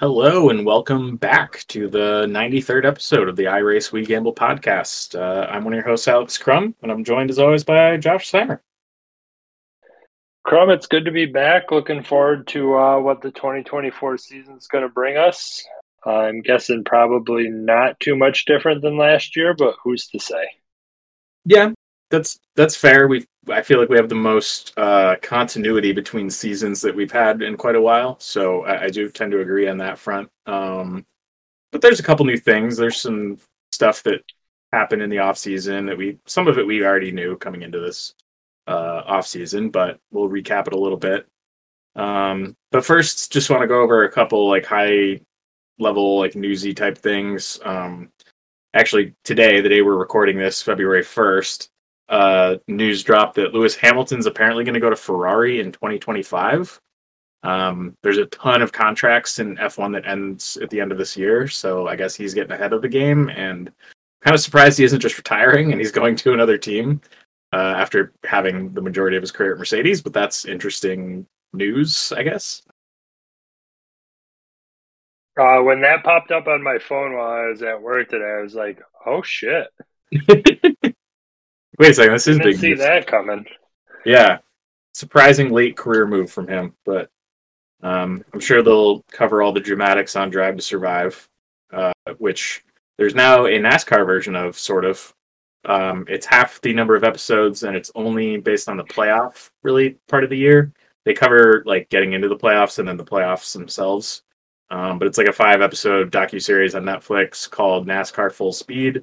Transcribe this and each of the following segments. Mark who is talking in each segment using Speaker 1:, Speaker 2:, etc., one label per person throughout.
Speaker 1: Hello and welcome back to the 93rd episode of the iRace We Gamble podcast. Uh, I'm one of your hosts, Alex Crumb, and I'm joined as always by Josh Slimer.
Speaker 2: Crumb, it's good to be back. Looking forward to uh, what the 2024 season is going to bring us. I'm guessing probably not too much different than last year, but who's to say?
Speaker 1: Yeah, that's that's fair. We I feel like we have the most uh, continuity between seasons that we've had in quite a while, so I, I do tend to agree on that front. Um, but there's a couple new things. There's some stuff that happened in the off season that we some of it we already knew coming into this uh, off season, but we'll recap it a little bit. Um, but first, just want to go over a couple like high level like newsy type things. Um, actually, today, the day we're recording this, February first uh, news dropped that Lewis Hamilton's apparently going to go to Ferrari in 2025. Um, there's a ton of contracts in F1 that ends at the end of this year, so I guess he's getting ahead of the game. And kind of surprised he isn't just retiring and he's going to another team uh, after having the majority of his career at Mercedes. But that's interesting news, I guess.
Speaker 2: Uh, when that popped up on my phone while I was at work today, I was like, "Oh shit!"
Speaker 1: Wait a second, this is
Speaker 2: Didn't
Speaker 1: big.
Speaker 2: see
Speaker 1: news.
Speaker 2: that coming.
Speaker 1: Yeah, surprising late career move from him, but um, I'm sure they'll cover all the dramatics on Drive to Survive, uh, which there's now a NASCAR version of, sort of. Um, it's half the number of episodes, and it's only based on the playoff, really part of the year. They cover like getting into the playoffs and then the playoffs themselves. Um, but it's like a five episode docu series on Netflix called NASCAR Full Speed.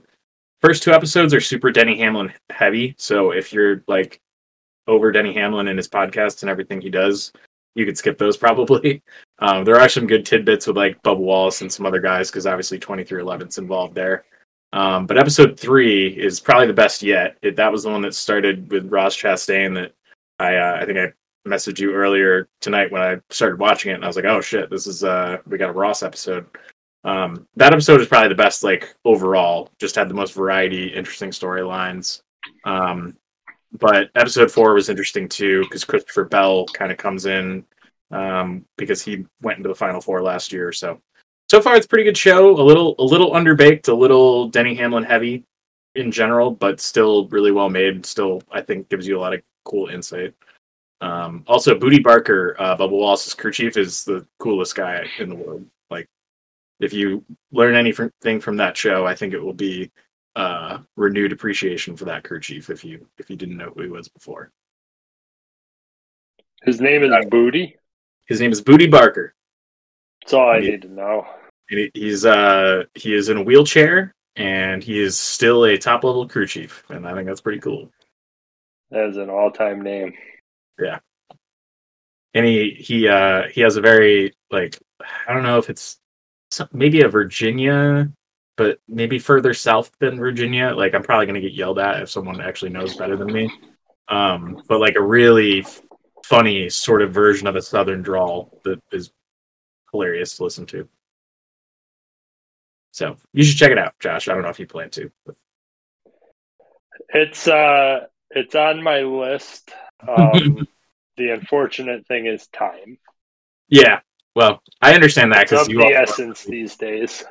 Speaker 1: First two episodes are super Denny Hamlin heavy, so if you're like over Denny Hamlin and his podcast and everything he does, you could skip those probably. Um, there are some good tidbits with like Bubba Wallace and some other guys because obviously 23XI's involved there. Um, but episode three is probably the best yet. It, that was the one that started with Ross Chastain that I uh, I think I messaged you earlier tonight when I started watching it and I was like, oh shit, this is uh we got a Ross episode. Um, that episode is probably the best like overall. Just had the most variety, interesting storylines. Um, but episode four was interesting too because Christopher Bell kind of comes in um, because he went into the final four last year. So so far it's a pretty good show. A little a little underbaked, a little Denny Hamlin heavy in general, but still really well made. Still, I think gives you a lot of cool insight. Um, also, Bootie Barker, uh, Bubba Wallace's crew chief, is the coolest guy in the world. Like, if you learn anything from that show, I think it will be uh, renewed appreciation for that crew chief if you if you didn't know who he was before.
Speaker 2: His name is Bootie.
Speaker 1: His name is Bootie Barker.
Speaker 2: That's all I
Speaker 1: Yeah.
Speaker 2: need to know.
Speaker 1: He- he's uh he is in a wheelchair and he is still a top level crew chief, and I think that's pretty cool.
Speaker 2: That is an all-time name. Yeah.
Speaker 1: And he he uh he has a very like I don't know if it's some- maybe a Virginia, but maybe further south than Virginia. Like I'm probably gonna get yelled at if someone actually knows better than me. Um, but like a really f- funny sort of version of a southern drawl that is hilarious to listen to. So you should check it out, Josh. I don't know if you plan to. But
Speaker 2: It's uh, it's on my list. Um, the unfortunate thing is time.
Speaker 1: yeah, well, I understand that because you
Speaker 2: the essence these days.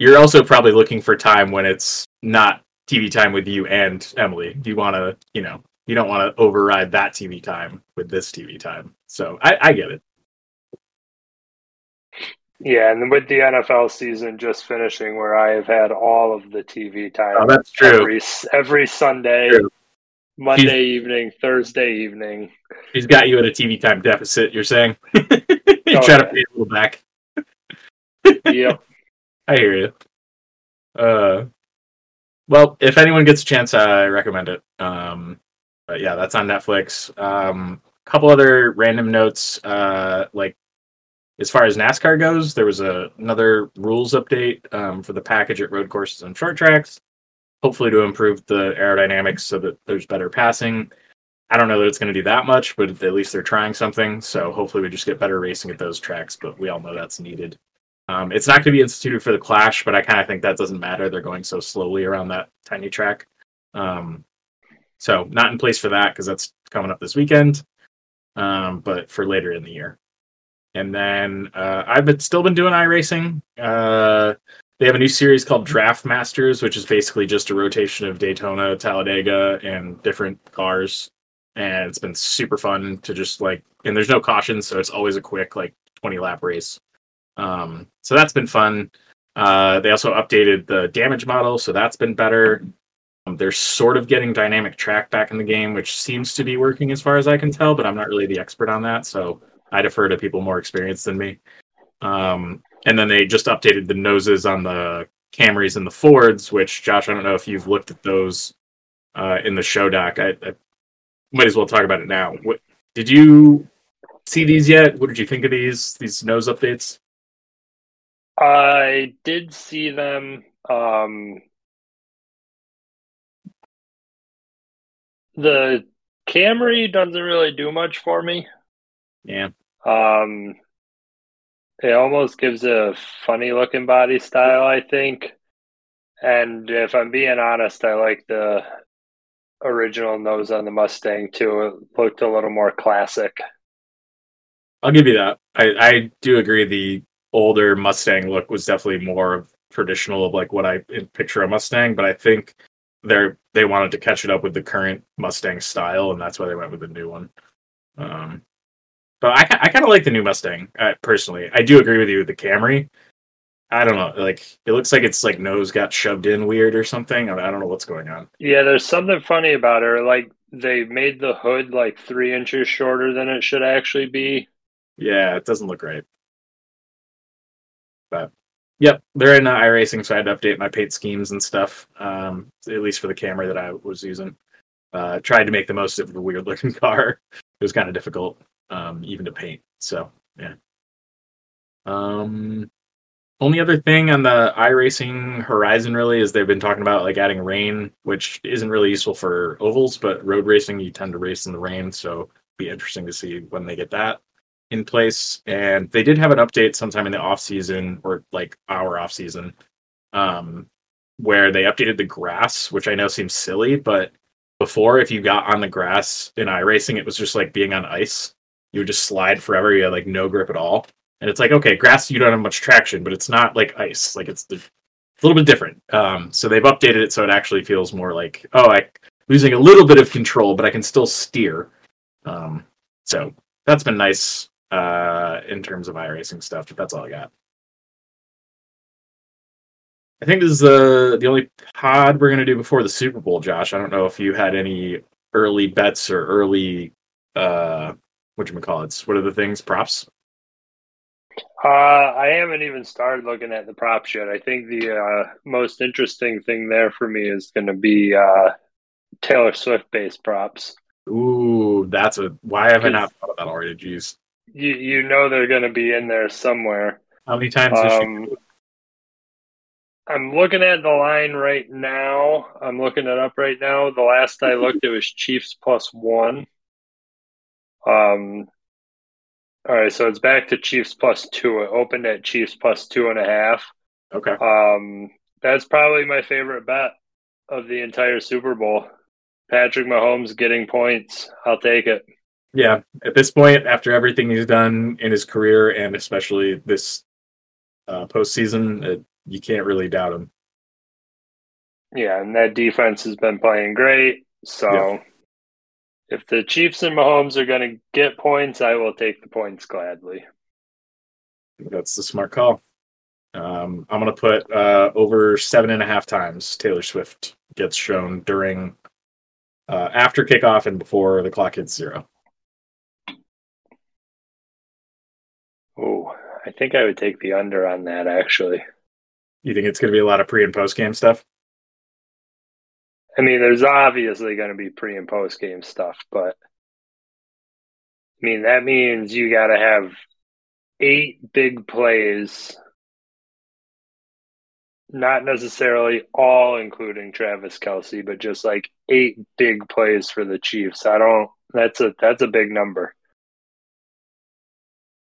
Speaker 1: you're also probably looking for time when it's not TV time with you and Emily. You want to, you know, you don't want to override that TV time with this TV time. So I, I get it.
Speaker 2: Yeah, and with the NFL season just finishing, where I have had all of the TV time
Speaker 1: Oh, that's true.
Speaker 2: every every Sunday,
Speaker 1: True.
Speaker 2: Monday evening, Thursday evening.
Speaker 1: He's got you at a TV time deficit. You're saying you
Speaker 2: Oh,
Speaker 1: try to pay a little back.
Speaker 2: Yep.
Speaker 1: I hear you. Uh, well, if anyone gets a chance, I recommend it. Um, but yeah, that's on Netflix. Um, a couple other random notes. Uh, like as far as NASCAR goes, there was a, another rules update um, for the package at road courses and short tracks. Hopefully, to improve the aerodynamics so that there's better passing. I don't know that it's going to do that much, but at least they're trying something. So hopefully, we just get better racing at those tracks. But we all know that's needed. Um, it's not going to be instituted for the Clash, but I kind of think that doesn't matter. They're going so slowly around that tiny track. Um, so not in place for that because that's coming up this weekend, um, but for later in the year. And then uh, I've been still been doing iRacing. Uh, they have a new series called Draft Masters, which is basically just a rotation of Daytona, Talladega, and different cars. And it's been super fun to just like, and there's no cautions, so it's always a quick like 20 lap race. Um, so that's been fun. Uh, they also updated the damage model, so that's been better. Um, they're sort of getting dynamic track back in the game, which seems to be working as far as I can tell, but I'm not really the expert on that, so I defer to people more experienced than me. Um, and then they just updated the noses on the Camrys and the Fords, which Josh, I don't know if you've looked at those uh, in the show doc. I, I, might as well talk about it now. What did you see these yet? What did you think of these these nose updates?
Speaker 2: I did see them. Um, the Camry doesn't really do much for me.
Speaker 1: Yeah.
Speaker 2: Um, it almost gives a funny looking body style, I think. And if I'm being honest, I like the original nose on the Mustang too. It looked a little more classic.
Speaker 1: I'll give you that. I, I do agree the older Mustang look was definitely more traditional of like what I picture a Mustang, but I think they're they wanted to catch it up with the current Mustang style, and that's why they went with the new one. Um, but I I kind of like the new Mustang uh, personally. I do agree with you with the Camry. I don't know, like it looks like it's like nose got shoved in weird or something. I, don't know what's going on.
Speaker 2: Yeah, there's something funny about her. Like they made the hood like three inches shorter than it should actually be.
Speaker 1: Yeah, it doesn't look right. But yep, they're in uh, iRacing, so I had to update my paint schemes and stuff. Um, at least for the Camry that I was using. Uh, tried to make the most of the weird looking car. It was kind of difficult, um, even to paint. So yeah. Um, only other thing on the iRacing horizon really is they've been talking about like adding rain, which isn't really useful for ovals, but road racing you tend to race in the rain, so be interesting to see when they get that in place. And they did have an update sometime in the off season or like our off season, um, where they updated the grass, which I know seems silly, but before if you got on the grass in iRacing, it was just like being on ice. You would just slide forever. You had like no grip at all. And it's like, okay, grass, you don't have much traction, but it's not like ice. Like it's a little bit different. Um, so they've updated it so it actually feels more like, oh, I losing a little bit of control, but I can still steer. Um, so that's been nice uh, in terms of iRacing stuff. But that's all I got. I think this is the the only pod we're gonna do before the Super Bowl, Josh. I don't know if you had any early bets or early uh what you call it? What are the things? Props?
Speaker 2: Uh, I haven't even started looking at the props yet. I think the uh, most interesting thing there for me is going to be uh, Taylor Swift based props.
Speaker 1: Ooh, that's a why have I not thought of that already? Jeez
Speaker 2: you you know they're going to be in there somewhere.
Speaker 1: How many times? Um,
Speaker 2: I'm looking at the line right now. I'm looking it up right now. The last I looked, it was Chiefs plus one. Um. All right, so it's back to Chiefs plus two. It opened at Chiefs plus two and a half.
Speaker 1: Okay.
Speaker 2: Um, that's probably my favorite bet of the entire Super Bowl. Patrick Mahomes getting points. I'll take it
Speaker 1: yeah, at this point, after everything he's done in his career and especially this uh, postseason, you can't really doubt him.
Speaker 2: Yeah, and that defense has been playing great. So yeah. If the Chiefs and Mahomes are going to get points, I will take the points gladly.
Speaker 1: That's the smart call. Um, I'm going to put uh, over seven and a half times Taylor Swift gets shown during, uh, after kickoff and before the clock hits zero.
Speaker 2: Oh, I think I would take the under on that actually.
Speaker 1: You think it's going to be a lot of pre and post game stuff?
Speaker 2: I mean, there's obviously going to be pre and post game stuff, but I mean, that means you got to have eight big plays, not necessarily all including Travis Kelce, but just like eight big plays for the Chiefs. I don't, that's a, that's a big number.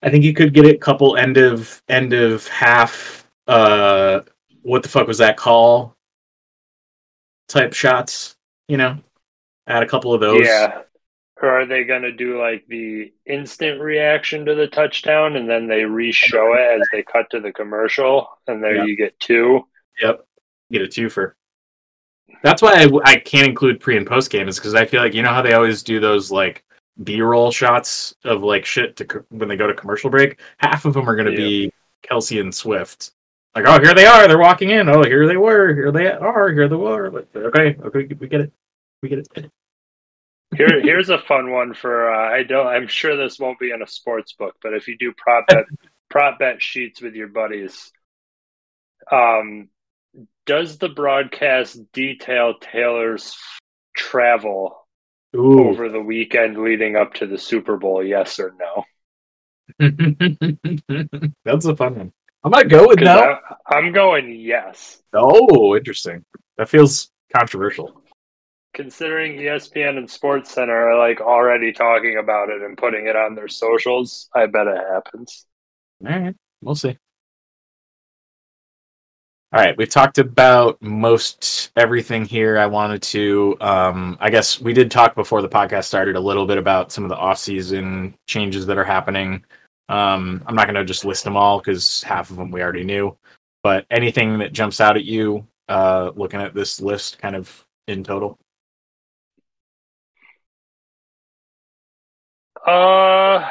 Speaker 1: I think you could get it couple end of end of half. Uh, what the fuck was that call? Type shots, you know, add a couple of those.
Speaker 2: Yeah, Or are they going to do like the instant reaction to the touchdown and then they re-show it as they cut to the commercial and there
Speaker 1: Yeah.
Speaker 2: you get two?
Speaker 1: Yep. Get a two for. That's why I, I can't include pre and post game is because I feel like you know how they always do those like B roll shots of like shit to co- when they go to commercial break. Half of them are going to be Kelce and Swift. Like, oh, here they are. They're walking in. Oh, here they were. Here they are. Here they were. Like, okay, okay, we get it. We get it.
Speaker 2: Here, here's a fun one for uh, I don't. I'm sure this won't be in a sports book, but if you do prop bet prop bet sheets with your buddies, um, does the broadcast detail Taylor's travel
Speaker 1: Ooh.
Speaker 2: over the weekend leading up to the Super Bowl? Yes or no?
Speaker 1: That's a fun one. I might go with no.
Speaker 2: I, I'm going yes.
Speaker 1: Oh, interesting. That feels controversial.
Speaker 2: Considering ESPN and Sports Center are like already talking about it and putting it on their socials, I bet it happens.
Speaker 1: All right, we'll see. All right, we've talked about most everything here. I wanted to, um, I guess we did talk before the podcast started a little bit about some of the off-season changes that are happening. Um, I'm not going to just list them all because half of them we already knew. But anything that jumps out at you, uh, looking at this list, kind of in total.
Speaker 2: Uh,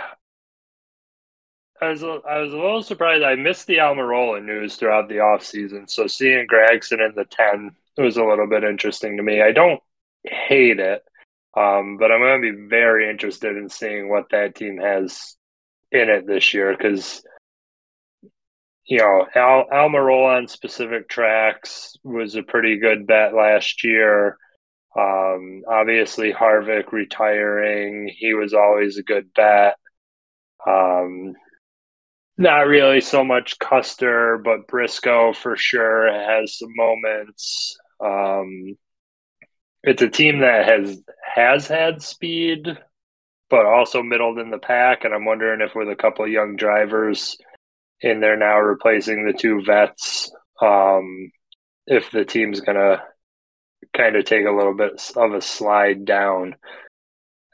Speaker 2: I was I was a little surprised. I missed the Almirola news throughout the offseason. So seeing Gragson in the 10 was a little bit interesting to me. I don't hate it, um, but I'm going to be very interested in seeing what that team has in it this year because, you know, Al, Almirola on specific tracks was a pretty good bet last year. Um, obviously, Harvick retiring, he was always a good bet. Um, not really so much Custer, but Briscoe for sure has some moments. Um, it's a team that has has had speed, but also middled in the pack, and I'm wondering if with a couple of young drivers in there now replacing the two vets, um, if the team's gonna kind of take a little bit of a slide down.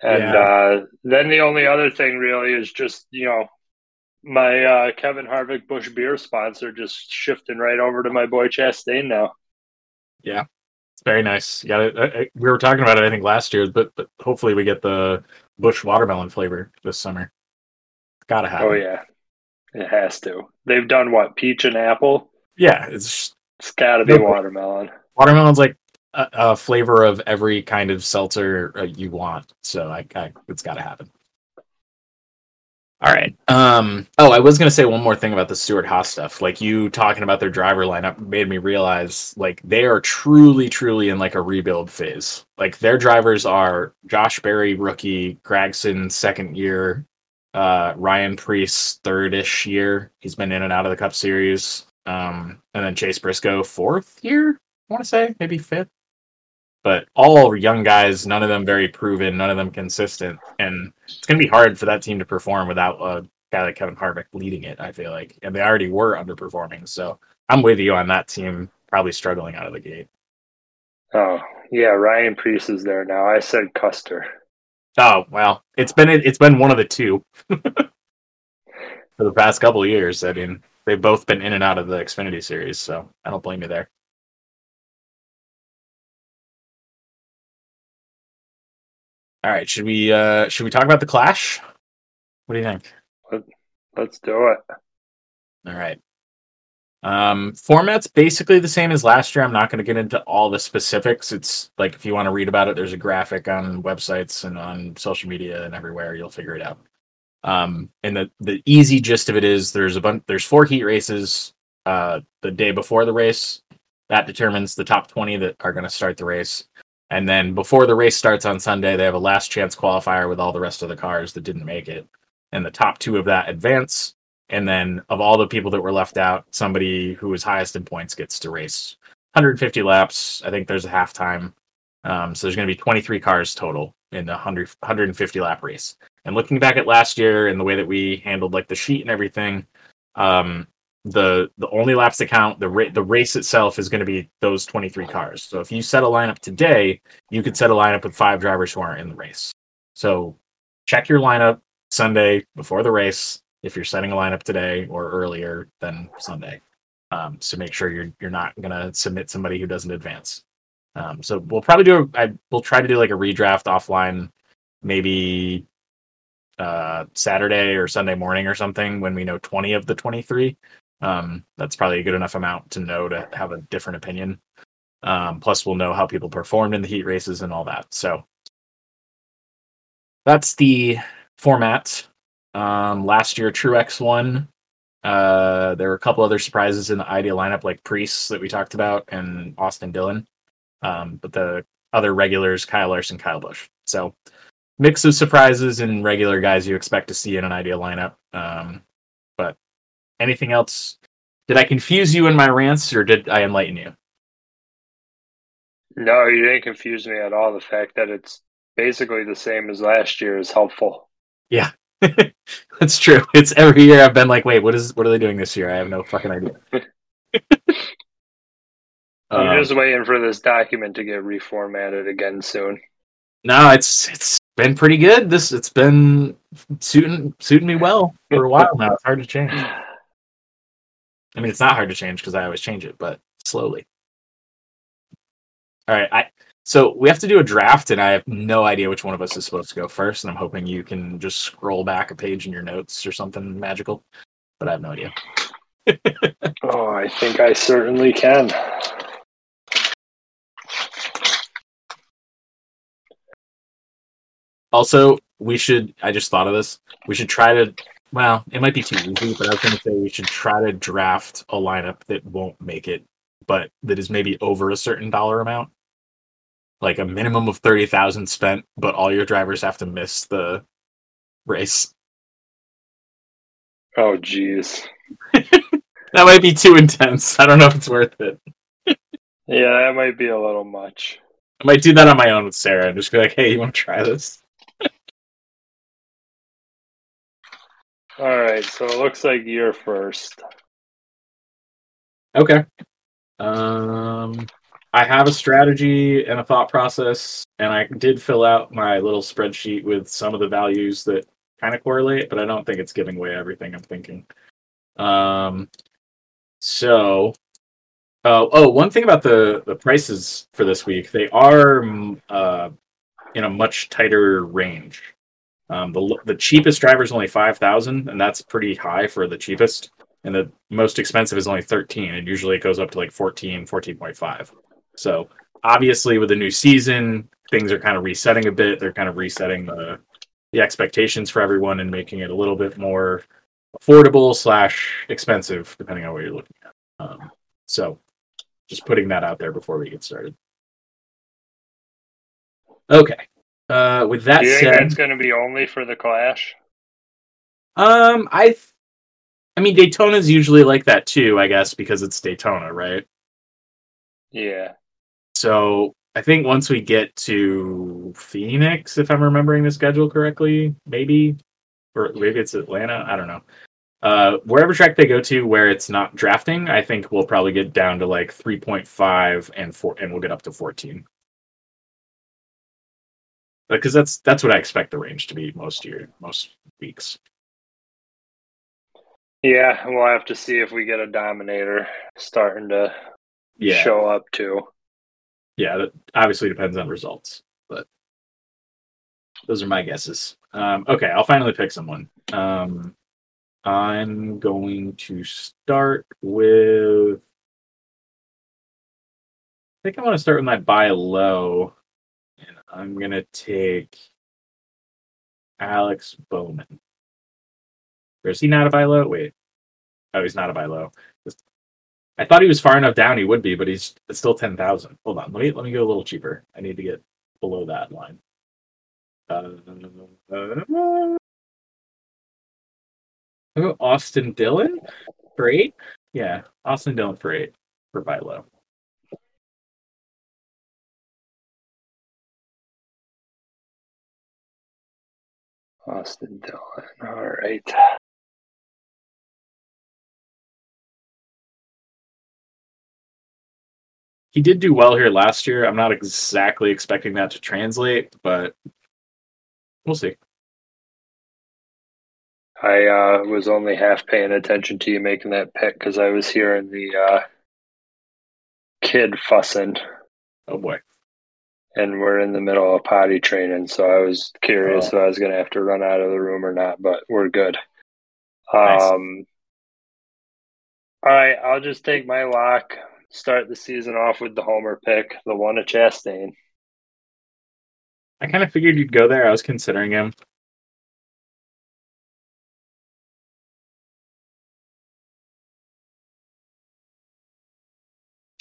Speaker 2: And
Speaker 1: Yeah.
Speaker 2: uh, then the only other thing really is just, you know, my uh, Kevin Harvick Busch beer sponsor just shifting right over to my boy Chastain now. Yeah.
Speaker 1: It's very nice. It. I- I- We were talking about it, I think, last year, but but hopefully we get the Busch watermelon flavor this summer. Gotta happen.
Speaker 2: Oh, yeah. It has to. They've done what? Peach and apple?
Speaker 1: Yeah, it's
Speaker 2: It's got to be watermelon.
Speaker 1: watermelon's like a, a flavor of every kind of seltzer uh, you want. So I, I it's got to happen. All right. Um. Oh, I was gonna say one more thing about the Stewart Haas stuff. Like you talking about their driver lineup made me realize like they are truly, truly in like a rebuild phase. Like their drivers are Josh Berry, rookie, Gragson, second year, uh, Ryan Preece, third-ish year. He's been in and out of the Cup Series. Um, and then Chase Briscoe, fourth year. I want to say maybe fifth. But all young guys, none of them very proven, none of them consistent, and it's going to be hard for that team to perform without a guy like Kevin Harvick leading it. I feel like, and they already were underperforming. So I'm with you on that team, probably struggling out of the gate.
Speaker 2: Oh, yeah. Ryan Preece is there now. I said Custer.
Speaker 1: Oh well, it's been it's been one of the two for the past couple of years. I mean, they've both been in and out of the Xfinity series, so I don't blame you there. All right, should we uh should we talk about the clash? What do you think?
Speaker 2: Let's do it.
Speaker 1: All right. Um, format's basically the same as last year. I'm not going to get into all the specifics. It's like if you want to read about it, there's a graphic on websites and on social media and everywhere. You'll figure it out. Um, and the the easy gist of it is there's a bunch. There's four heat races. Uh, the day before the race, that determines the top 20 that are going to start the race. And then before the race starts on Sunday, they have a last chance qualifier with all the rest of the cars that didn't make it. And the top two of that advance and then of all the people that were left out, somebody who was highest in points gets to race 150 laps. I think there's a halftime. Um, so there's going to be 23 cars total in the 100, 150 lap race. And looking back at last year and the way that we handled like the sheet and everything, um, the the only laps that count, the ra- the race itself is going to be those 23 cars. So if you set a lineup today, you could set a lineup with five drivers who aren't in the race. So check your lineup Sunday before the race if you're setting a lineup today or earlier than Sunday. Um, so make sure you're you're not gonna submit somebody who doesn't advance. Um, so we'll probably do. A, I, we'll try to do like a redraft offline, maybe uh, Saturday or Sunday morning or something when we know 20 of the 23. Um, that's probably a good enough amount to know to have a different opinion. Um, plus, we'll know how people performed in the heat races and all that. So that's the format. Um, last year, Truex won. Uh, there were a couple other surprises in the IDEA lineup, like Preece that we talked about, and Austin Dillon. Um, but the other regulars, Kyle Larson, Kyle Busch. So mix of surprises and regular guys you expect to see in an IDEA lineup. Um, but anything else? Did I confuse you in my rants, or did I enlighten you?
Speaker 2: No, you didn't confuse me at all. The fact that it's basically the same as last year is helpful.
Speaker 1: Yeah, that's true. It's every year I've been like, wait, what is what are they doing this year? I have no fucking idea.
Speaker 2: I'm
Speaker 1: Um,
Speaker 2: just waiting for this document to get reformatted again soon.
Speaker 1: no, it's it's been pretty good. This it's been suiting suiting me well for a while now. It's hard to change. I mean, it's not hard to change because I always change it, but slowly. All right, I so we have to do a draft, and I have no idea which one of us is supposed to go first. And I'm hoping you can just scroll back a page in your notes or something magical, but I have no idea.
Speaker 2: Oh, I think I certainly can.
Speaker 1: Also, we should. I just thought of this. We should try to. Well, it might be too easy, but I was going to say we should try to draft a lineup that won't make it, but that is maybe over a certain dollar amount, like a minimum of thirty thousand spent, but all your drivers have to miss the race.
Speaker 2: Oh, jeez.
Speaker 1: That might be too intense. I don't know if it's worth it.
Speaker 2: Yeah, that might be a little much.
Speaker 1: I might do that on my own with Sarah and just be like, "Hey, you want to try this?"
Speaker 2: All right, so it looks like you're first.
Speaker 1: Okay. Um, I have a strategy and a thought process, and I did fill out my little spreadsheet with some of the values that kind of correlate, but I don't think it's giving away everything I'm thinking. Um, so, oh, oh, one thing about the the prices for this week, they are mm, uh, in a much tighter range. Um, the the cheapest driver is only five thousand, and that's pretty high for the cheapest. And the most expensive is only 13 and usually it goes up to like 14 14.5 so obviously with the new season things are kind of resetting a bit. They're kind of resetting the the expectations for everyone and making it a little bit more affordable slash expensive depending on what you're looking at. Um, so just putting that out there before we get started. Okay uh, with that
Speaker 2: Do you think
Speaker 1: said
Speaker 2: that's going to be only for the Clash?
Speaker 1: um i th- i mean daytona's usually like that too i guess because it's daytona right
Speaker 2: Yeah.
Speaker 1: So I think once we get to Phoenix, if I'm remembering the schedule correctly, maybe, or maybe it's Atlanta. I don't know. Uh, wherever track they go to where it's not drafting, I think we'll probably get down to like 3.5 and four, and we'll get up to 14. Because that's that's what I expect the range to be most year, most weeks.
Speaker 2: Yeah, we'll have to see if we get a Dominator starting to
Speaker 1: Yeah,
Speaker 2: show up too.
Speaker 1: yeah. That obviously depends on results, but those are my guesses. Um, okay, I'll finally pick someone. Um, I'm going to start with. I think I want to start with my buy low, I'm gonna take Alex Bowman. Or is he not a buy low? Wait, oh, he's not a buy low. I thought he was far enough down he would be, but he's still ten thousand. Hold on, let me let me go a little cheaper. I need to get below that line. Uh, Austin Dillon for eight. Yeah, Austin Dillon for eight for buy low.
Speaker 2: Austin Dillon. All right.
Speaker 1: He did do well here last year. I'm not exactly expecting that to translate, but We'll see.
Speaker 2: I uh, was only half paying attention to you making that pick because I was hearing the uh, kid fussing,
Speaker 1: Oh boy.
Speaker 2: And we're in the middle of potty training, so I was curious
Speaker 1: Oh.
Speaker 2: if I was going to have to run out of the room or not. But we're good.
Speaker 1: Nice.
Speaker 2: Um, all right, I'll just take my lock. Start the season off with the homer pick, the one at Chastain.
Speaker 1: I kind of figured you'd go there. I was considering him.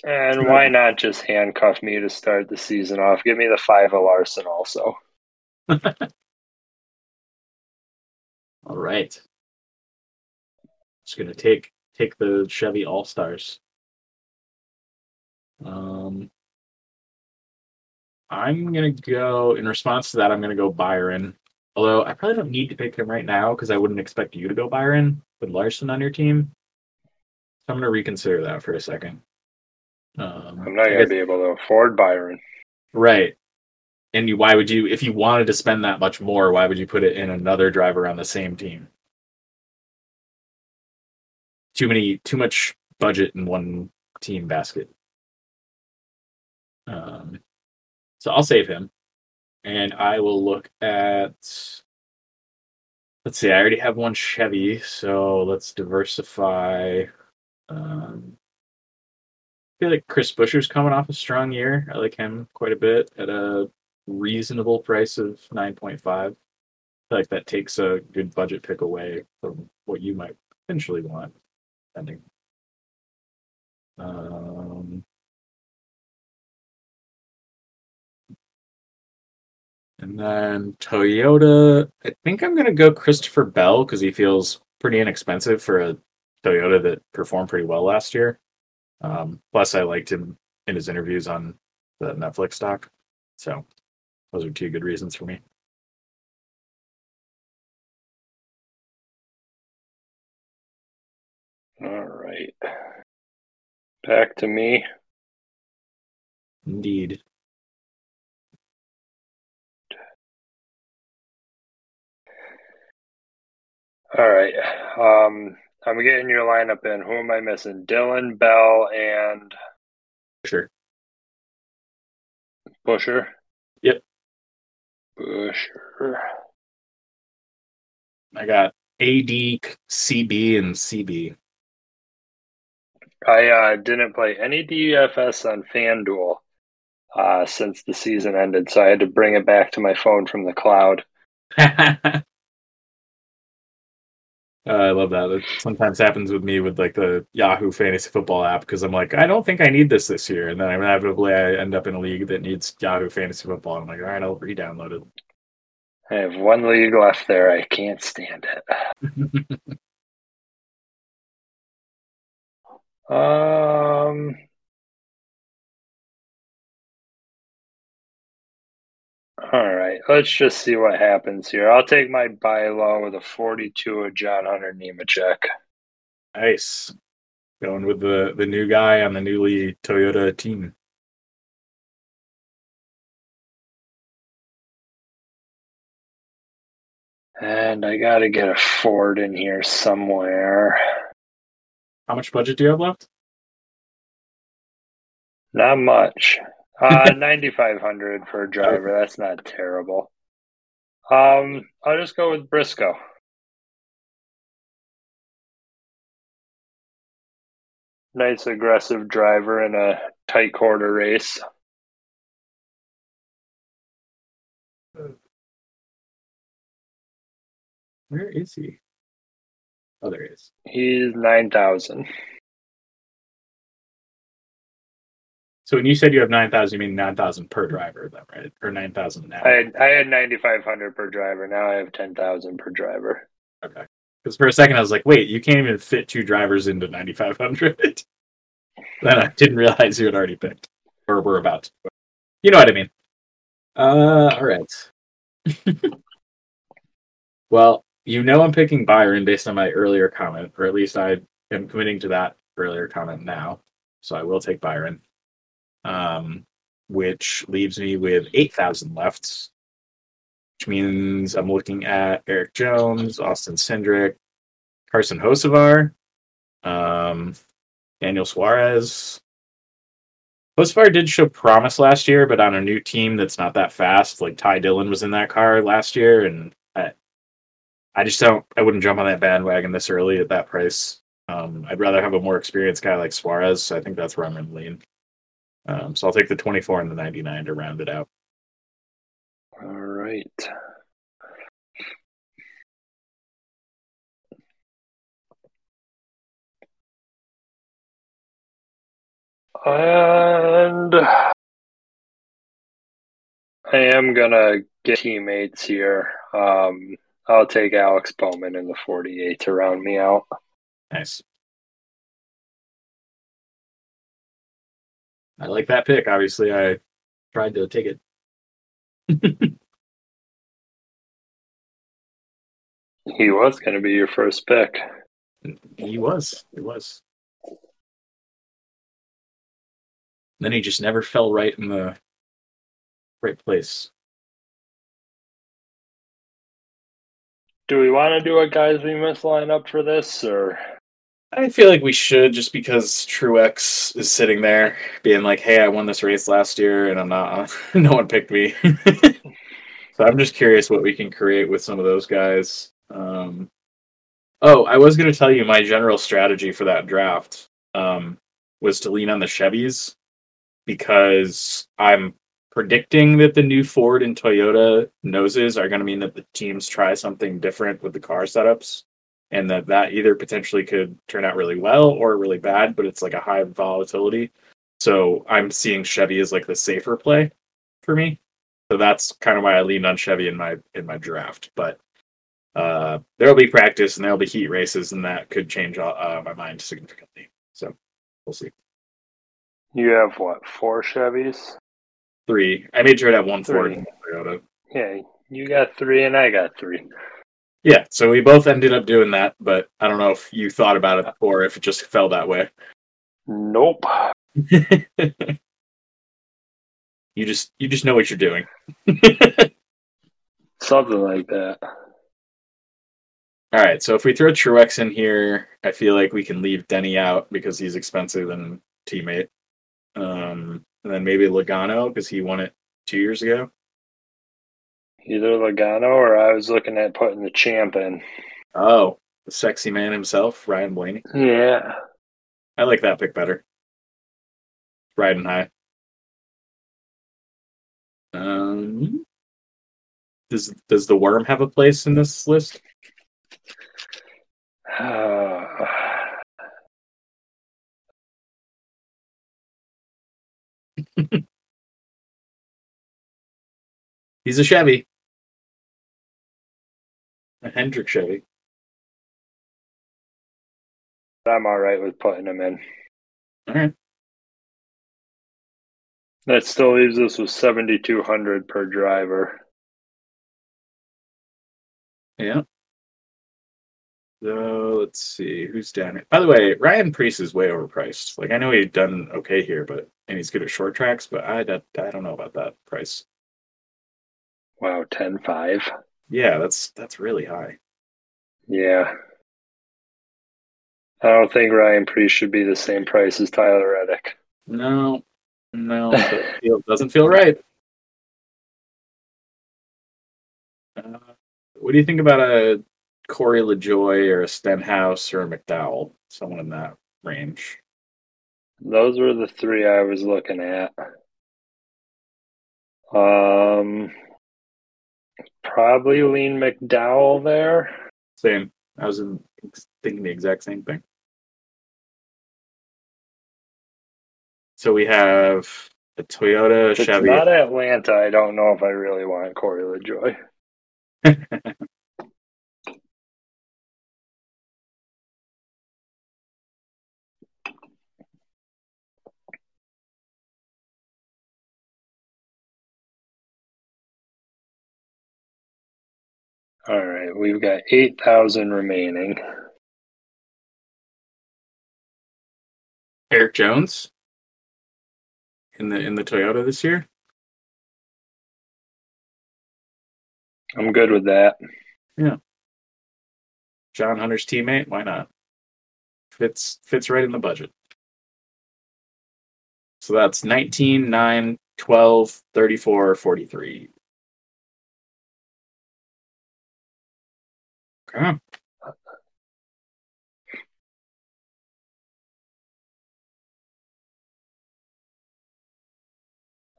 Speaker 2: And why not just handcuff me to start the season off? Give me the five of Larson also.
Speaker 1: All right. Just gonna take take the Chevy All Stars. Um, I'm gonna go in response to that. I'm gonna go Byron. Although I probably don't need to pick him right now because I wouldn't expect you to go Byron with Larson on your team. So I'm gonna reconsider that for a second. Um,
Speaker 2: I'm not going to be able to afford Byron.
Speaker 1: Right. And you, why would you, if you wanted to spend that much more, why would you put it in another driver on the same team? Too many, too much budget in one team basket. Um, so I'll save him, and I will look at. Let's see. I already have one Chevy, so let's diversify. Um, feel like Chris Buescher's coming off a strong year. I like him quite a bit at a reasonable price of 9.5. I feel like that takes a good budget pick away from what you might potentially want. Spending. Um, and then Toyota, I think I'm going to go Christopher Bell because he feels pretty inexpensive for a Toyota that performed pretty well last year. Um, plus, I liked him in his interviews on the Netflix doc. So, those are two good reasons for me.
Speaker 2: All right. Back to me.
Speaker 1: Indeed.
Speaker 2: All right. Um, I'm getting your lineup in. Who am I missing? Dillon, Bell, and
Speaker 1: Sure.
Speaker 2: Buescher?
Speaker 1: Yep.
Speaker 2: Buescher.
Speaker 1: I got AD, CB, and CB.
Speaker 2: I uh, didn't play any DFS on FanDuel uh, since the season ended, so I had to bring it back to my phone from the cloud.
Speaker 1: Uh, I love that. It sometimes happens with me with like the Yahoo Fantasy Football app because I'm like, I don't think I need this this year, and then inevitably I end up in a league that needs Yahoo Fantasy Football. I'm like, all right, I'll re-download it.
Speaker 2: I have one league left there. I can't stand it. Um. All right, let's just see what happens here. I'll take my buy low with a 42 of John Hunter Nemechek.
Speaker 1: Nice. Going with the the new guy on the newly Toyota team.
Speaker 2: And I got to get a Ford in here somewhere.
Speaker 1: How much budget do you have left?
Speaker 2: Not much. Uh, 9,500 for a driver. That's not terrible. Um, I'll just go with Briscoe. Nice aggressive driver in a tight quarter race.
Speaker 1: Where is he? Oh, there he is.
Speaker 2: He's 9,000.
Speaker 1: So when you said you have nine thousand, you mean nine thousand per driver, then, right? Or nine thousand now?
Speaker 2: I had, I had 9,500 per driver. Now I have 10,000 per driver.
Speaker 1: Okay. Because for a second I was like, wait, you can't even fit two drivers into ninety five hundred. then I didn't realize you had already picked, or were about to. You know what I mean? Uh, all right. well, you know I'm picking Byron based on my earlier comment, or at least I am committing to that earlier comment now. So I will take Byron. Um, which leaves me with eight thousand left. which means I'm looking at Erik Jones, Austin Cindric, Carson Hocevar, um, Daniel Suarez. Hocevar did show promise last year, but on a new team that's not that fast. Like Ty Dillon was in that car last year, and I, I just don't. I wouldn't jump on that bandwagon this early at that price. Um, I'd rather have a more experienced guy like Suarez. I think that's where I'm going to lean. Um, so I'll take the 24 and the 99 to round it out.
Speaker 2: All right. And I am gonna get teammates here. Um, I'll take Alex Bowman in the 48 to round me out.
Speaker 1: Nice. I like that pick. Obviously, I tried to take it.
Speaker 2: he was going to be your first pick.
Speaker 1: He was. He was. then he just never fell right in the right place.
Speaker 2: Do we want to do a guys we miss lineup for this, or
Speaker 1: I feel like we should just because Truex is sitting there being like, "Hey, I won this race last year, and I'm not. no one picked me." so I'm just curious what we can create with some of those guys. Um, oh, I was going to tell you my general strategy for that draft um, was to lean on the Chevys because I'm predicting that the new Ford and Toyota noses are going to mean that the teams try something different with the car setups and that that either potentially could turn out really well or really bad, but it's like a high volatility. So I'm seeing Chevy as like the safer play for me. So that's kind of why I leaned on Chevy in my in my draft. But uh, there'll be practice and there'll be heat races, and that could change uh, my mind significantly. So we'll see.
Speaker 2: You have what four Chevys?
Speaker 1: Three. I made sure to have one Ford and Toyota.
Speaker 2: Yeah, you got three, and I got three.
Speaker 1: Yeah, so we both ended up doing that, but I don't know if you thought about it or if it just fell that way.
Speaker 2: Nope.
Speaker 1: you just you just know what you're doing.
Speaker 2: Something like that.
Speaker 1: All right, so if we throw Truex in here, I feel like we can leave Denny out because he's expensive and teammate. Um, and then maybe Logano because he won it two years ago.
Speaker 2: Either Logano or I was looking at putting the champ in.
Speaker 1: Oh, the sexy man himself, Ryan Blaney.
Speaker 2: Yeah.
Speaker 1: I like that pick better. Riding high. Um, does does the worm have a place in this list?
Speaker 2: Uh,
Speaker 1: He's a Chevy. A Hendrick Chevy.
Speaker 2: I'm all right with putting him in.
Speaker 1: All right.
Speaker 2: That still leaves us with 7,200 per driver.
Speaker 1: Yeah. So let's see who's down here. By the way, Ryan Preece is way overpriced. Like I know he's done okay here, but and he's good at short tracks, but I I don't know about that price.
Speaker 2: Wow, 10-5.
Speaker 1: Yeah, that's that's really high.
Speaker 2: Yeah. I don't think Ryan Preece should be the same price as Tyler Reddick.
Speaker 1: No, no, it doesn't feel right. Uh, what do you think about a Corey LaJoie or a Stenhouse or a McDowell? Someone in that range.
Speaker 2: Those were the three I was looking at. Um, probably lean McDowell there.
Speaker 1: Same. I was in, thinking the exact same thing. So we have a Toyota,
Speaker 2: if
Speaker 1: Chevy.
Speaker 2: It's not Atlanta. I don't know if I really want Corey LaJoie. All right, we've got 8,000 remaining.
Speaker 1: Erik Jones in the in the Toyota this year.
Speaker 2: I'm good with that. Yeah.
Speaker 1: John Hunter's teammate. Why not? Fits fits right in the budget. So that's 19, 9, 12, 34, 43. Okay.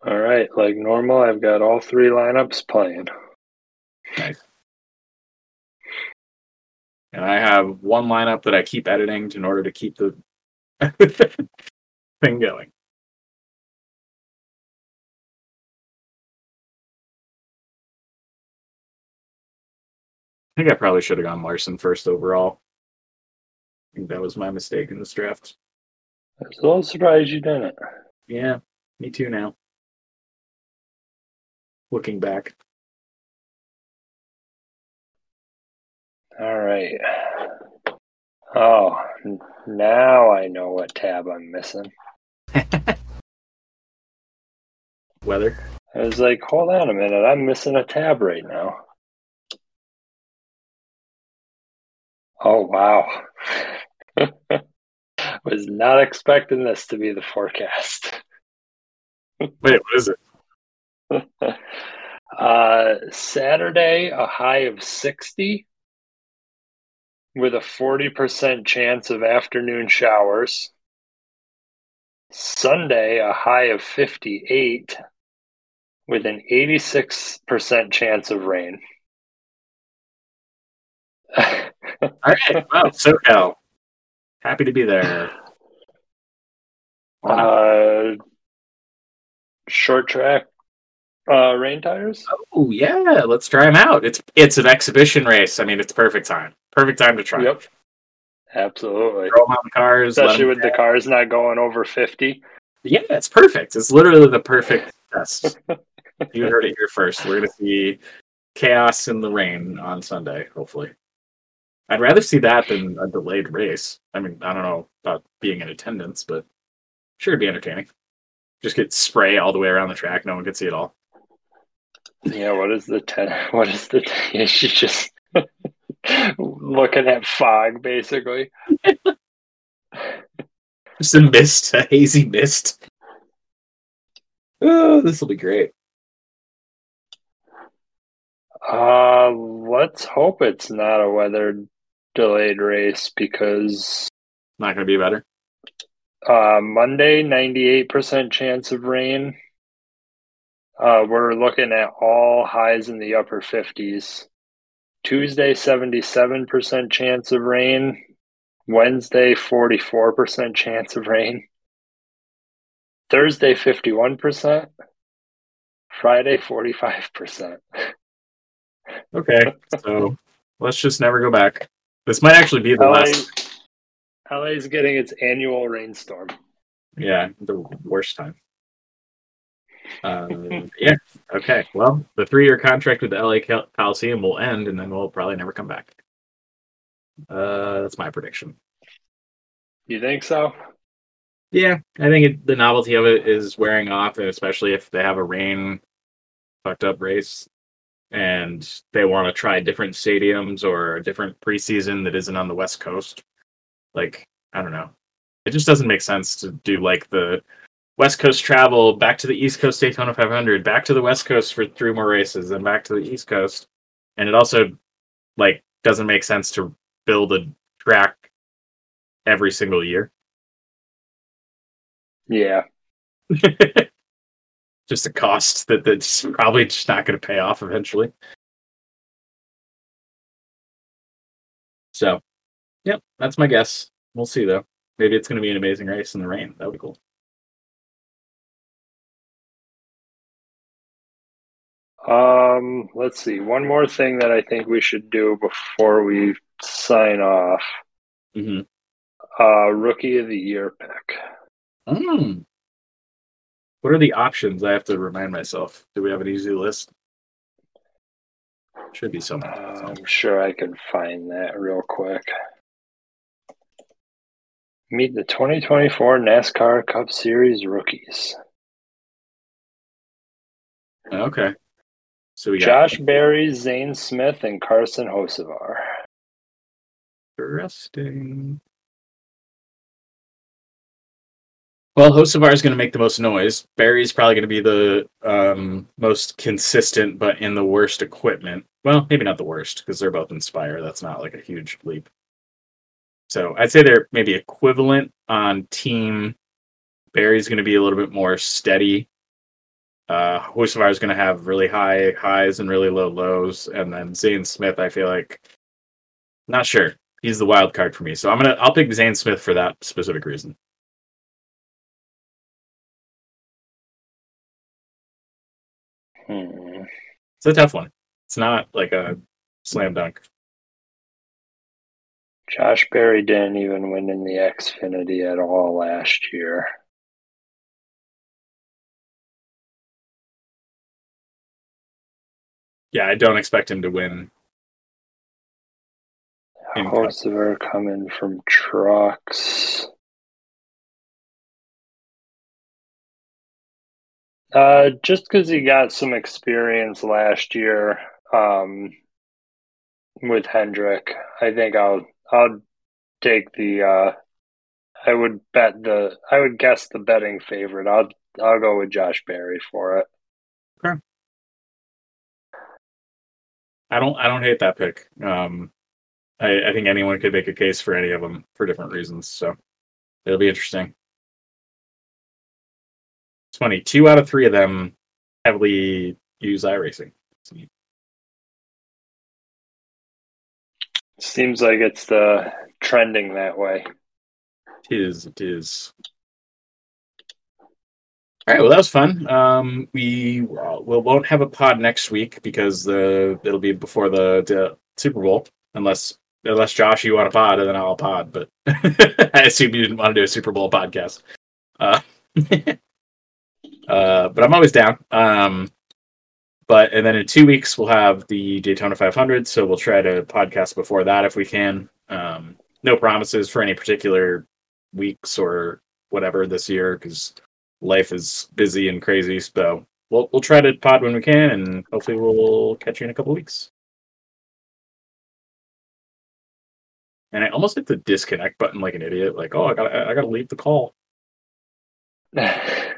Speaker 2: All right, like normal, I've got all three lineups playing.
Speaker 1: Nice. And I have one lineup that I keep editing in order to keep the thing going. I think I probably should have gone Larson first overall. I think that was my mistake in this draft.
Speaker 2: I was a little surprised you didn't.
Speaker 1: Yeah, me too now. Looking back.
Speaker 2: All right. Oh, now I know what tab I'm missing.
Speaker 1: Weather.
Speaker 2: I was like, hold on a minute, I'm missing a tab right now. Oh, wow. was not expecting this to be the forecast.
Speaker 1: Wait, what is it?
Speaker 2: Uh, Saturday, a high of 60 with a 40% chance of afternoon showers. Sunday, a high of 58 with an 86% chance of rain.
Speaker 1: All right. Wow, SoCal. Happy to be there.
Speaker 2: uh, short track uh, rain tires.
Speaker 1: Oh yeah, let's try them out. It's it's an exhibition race. I mean, it's perfect time. Perfect time to try.
Speaker 2: Yep, absolutely.
Speaker 1: Throw 'em on the cars.
Speaker 2: especially with the cars not going over 50.
Speaker 1: yeah, it's perfect. It's literally the perfect test. you heard it here first. We're gonna see chaos in the rain on Sunday. Hopefully, I'd rather see that than a delayed race. I mean, I don't know about being in attendance, but sure, it'd be entertaining. Just get spray all the way around the track. No one could see it all.
Speaker 2: Yeah, what is the ten? What is the? Ten, she just looking at fog, basically.
Speaker 1: Just a mist, a hazy mist. Oh, this will be great.
Speaker 2: Uh, let's hope it's not a weather delayed race because
Speaker 1: Not going to be better.
Speaker 2: uh, Monday, 98% chance of rain. Uh, we're looking at all highs in the upper 50s. Tuesday, 77% chance of rain. Wednesday, 44% chance of rain. Thursday, 51%. Friday, 45%.
Speaker 1: Okay, so let's just never go back. This might actually be the
Speaker 2: LA,
Speaker 1: last.
Speaker 2: LA is getting its annual rainstorm.
Speaker 1: Yeah, the worst time. Uh, yeah. Okay. Well, the three-year contract with the LA Coliseum will end, and then we'll probably never come back. Uh, that's my prediction.
Speaker 2: You think so?
Speaker 1: Yeah, I think it, the novelty of it is wearing off, and especially if they have a rain fucked up race and they want to try different stadiums or a different preseason that isn't on the West Coast. Like, I don't know. It just doesn't make sense to do like the West Coast travel back to the East Coast Daytona 500, back to the West Coast for three more races, and back to the East Coast. And it also like doesn't make sense to build a track every single year.
Speaker 2: Yeah.
Speaker 1: just a cost that that's probably just not going to pay off eventually. So, yep, that's my guess. We'll see though. Maybe it's going to be an amazing race in the rain. That would be cool.
Speaker 2: Um, let's see. One more thing that I think we should do before we sign off.
Speaker 1: Mm-hmm.
Speaker 2: Uh, rookie of the year pick.
Speaker 1: Mm. What are the options? I have to remind myself. Do we have an easy list? Should be something.
Speaker 2: Uh, I'm sure I can find that real quick. Meet the 2024 NASCAR Cup Series rookies.
Speaker 1: Okay. So we got
Speaker 2: Josh Berry, Zane Smith, and Carson Hocevar.
Speaker 1: interesting. Well, Hocevar is going to make the most noise. Berry's probably going to be the um, most consistent, but in the worst equipment. Well, maybe not the worst because they're both in Spire. That's not like a huge leap. So I'd say they're maybe equivalent on team. Berry's going to be a little bit more steady. Uh, Hocevar is going to have really high highs and really low lows, and then Zane Smith, I feel like, not sure. He's the wild card for me, so I'm gonna I'll pick Zane Smith for that specific reason.
Speaker 2: Hmm.
Speaker 1: It's a tough one. It's not like a slam dunk.
Speaker 2: Josh Berry didn't even win in the Xfinity at all last year.
Speaker 1: Yeah, I don't expect him to win. In-
Speaker 2: Hocevar coming from trucks. Uh, just because he got some experience last year um, with Hendrick, I think I'll I'll take the. Uh, I would bet the. I would guess the betting favorite. I'll I'll go with Josh Berry for it. Okay.
Speaker 1: I don't I don't hate that pick. Um, I, I think anyone could make a case for any of them for different reasons. So it'll be interesting. Funny. Two out of three of them heavily use iRacing.
Speaker 2: Seems like it's the trending that way.
Speaker 1: It is. It is. All right. Well, that was fun. Um, we we won't have a pod next week because the it'll be before the, the Super Bowl, unless unless Josh you want a pod, and then I'll pod. But I assume you didn't want to do a Super Bowl podcast. Uh, uh, but I'm always down. Um, but and then in two weeks we'll have the Daytona 500, so we'll try to podcast before that if we can. Um, no promises for any particular weeks or whatever this year because life is busy and crazy. So we'll we'll try to pod when we can, and hopefully we'll catch you in a couple weeks. And I almost hit the disconnect button like an idiot. Like, oh, I got I got to leave the call.